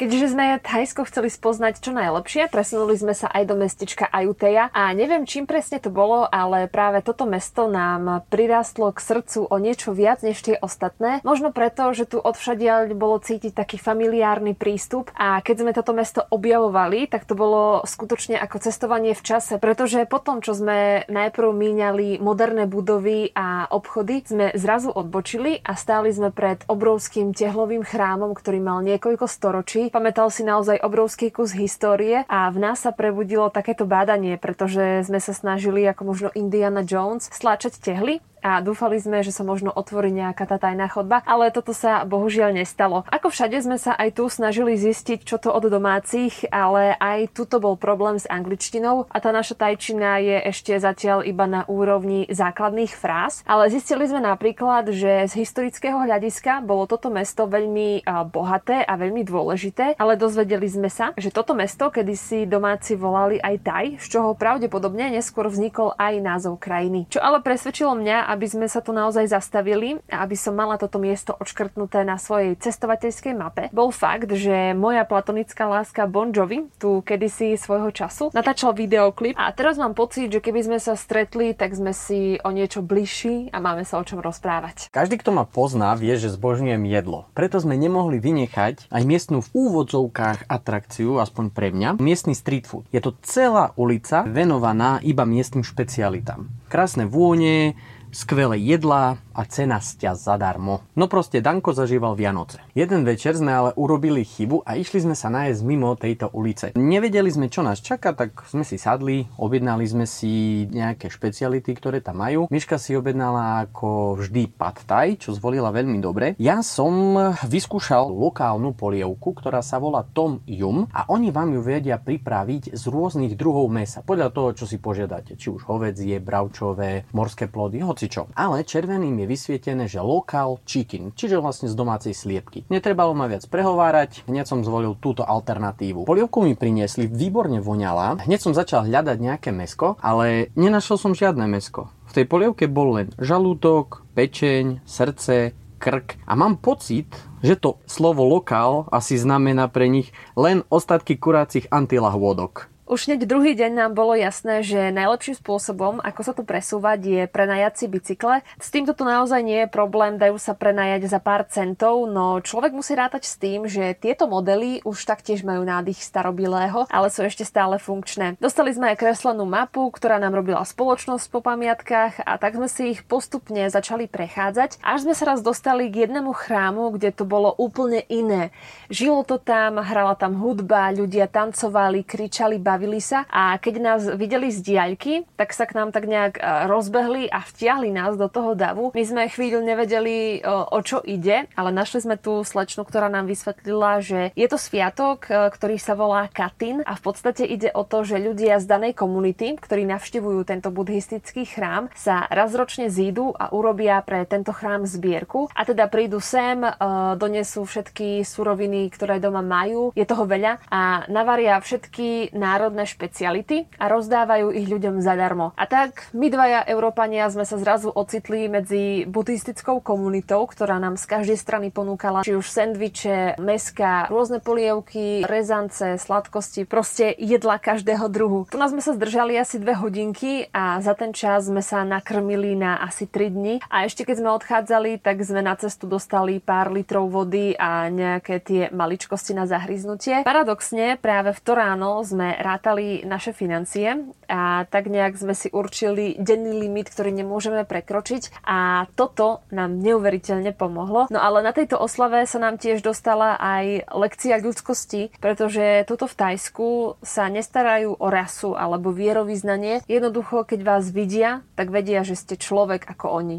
Keďže sme Thajsko chceli spoznať čo najlepšie, presunuli sme sa aj do mestečka Ayutthaya a neviem čím presne to bolo, ale práve toto mesto nám prirastlo k srdcu o niečo viac než tie ostatné. Možno preto, že tu odvšadiaľ bolo cítiť taký familiárny prístup. A keď sme toto mesto objavovali, tak to bolo skutočne ako cestovanie v čase, pretože potom, čo sme najprv míňali moderné budovy a obchody, sme zrazu odbočili a stáli sme pred obrovským tehlovým chrámom, ktorý mal niekoľko storočí Pamätal si naozaj obrovský kus histórie a v nás sa prebudilo takéto bádanie, pretože sme sa snažili ako možno Indiana Jones stláčať tehly a dúfali sme, že sa možno otvorí nejaká tá tajná chodba, ale toto sa bohužiaľ nestalo. Ako všade sme sa aj tu snažili zistiť, čo to od domácich, ale aj tuto bol problém s angličtinou a tá naša tajčina je ešte zatiaľ iba na úrovni základných fráz, ale zistili sme napríklad, že z historického hľadiska bolo toto mesto veľmi bohaté a veľmi dôležité, ale dozvedeli sme sa, že toto mesto kedysi domáci volali aj Taj, z čoho pravdepodobne neskôr vznikol aj názov krajiny. Čo ale presvedčilo mňa aby sme sa tu naozaj zastavili a aby som mala toto miesto odškrtnuté na svojej cestovateľskej mape, bol fakt, že moja platonická láska Bon Jovi tu kedysi svojho času natáčal videoklip a teraz mám pocit, že keby sme sa stretli, tak sme si o niečo bližší a máme sa o čom rozprávať. Každý, kto ma pozná, vie, že zbožňujem jedlo. Preto sme nemohli vynechať aj miestnu v úvodzovkách atrakciu, aspoň pre mňa, miestny street food. Je to celá ulica venovaná iba miestnym špecialitám. Krásne vône, skvelé jedlá a cena sťa zadarmo. No proste Danko zažíval Vianoce. Jeden večer sme ale urobili chybu a išli sme sa nájsť mimo tejto ulice. Nevedeli sme, čo nás čaká, tak sme si sadli, objednali sme si nejaké špeciality, ktoré tam majú. Miška si objednala ako vždy pad thai, čo zvolila veľmi dobre. Ja som vyskúšal lokálnu polievku, ktorá sa volá Tom Yum a oni vám ju vedia pripraviť z rôznych druhov mesa. Podľa toho, čo si požiadate, či už hovedzie, bravčové, morské plody, hocičo. Ale červeným je vysvietené, že local chicken, čiže vlastne z domácej sliepky. Netrebalo ma viac prehovárať, hneď som zvolil túto alternatívu. Polievku mi priniesli, výborne voňala, hneď som začal hľadať nejaké mesko, ale nenašiel som žiadne mesko. V tej polievke bol len žalúdok, pečeň, srdce, krk a mám pocit, že to slovo lokál asi znamená pre nich len ostatky kurácich antilahôdok. Už hneď druhý deň nám bolo jasné, že najlepším spôsobom, ako sa tu presúvať, je prenajať si bicykle. S týmto tu naozaj nie je problém, dajú sa prenajať za pár centov, no človek musí rátať s tým, že tieto modely už taktiež majú nádych starobilého, ale sú ešte stále funkčné. Dostali sme aj kreslenú mapu, ktorá nám robila spoločnosť po pamiatkách a tak sme si ich postupne začali prechádzať, až sme sa raz dostali k jednému chrámu, kde to bolo úplne iné. Žilo to tam, hrala tam hudba, ľudia tancovali, kričali, bavili bavili sa a keď nás videli z diaľky, tak sa k nám tak nejak e, rozbehli a vtiahli nás do toho davu. My sme chvíľu nevedeli, e, o čo ide, ale našli sme tú slečnu, ktorá nám vysvetlila, že je to sviatok, e, ktorý sa volá Katin a v podstate ide o to, že ľudia z danej komunity, ktorí navštevujú tento buddhistický chrám, sa raz ročne zídu a urobia pre tento chrám zbierku a teda prídu sem, donesú všetky suroviny, ktoré doma majú, je toho veľa a navaria všetky národy národné špeciality a rozdávajú ich ľuďom zadarmo. A tak my dvaja Európania sme sa zrazu ocitli medzi buddhistickou komunitou, ktorá nám z každej strany ponúkala či už sendviče, meska, rôzne polievky, rezance, sladkosti, proste jedla každého druhu. Tu nás sme sa zdržali asi dve hodinky a za ten čas sme sa nakrmili na asi 3 dni a ešte keď sme odchádzali, tak sme na cestu dostali pár litrov vody a nejaké tie maličkosti na zahryznutie. Paradoxne práve v to ráno sme rád rátali naše financie a tak nejak sme si určili denný limit, ktorý nemôžeme prekročiť a toto nám neuveriteľne pomohlo. No ale na tejto oslave sa nám tiež dostala aj lekcia ľudskosti, pretože tuto v Tajsku sa nestarajú o rasu alebo vierovýznanie. Jednoducho, keď vás vidia, tak vedia, že ste človek ako oni.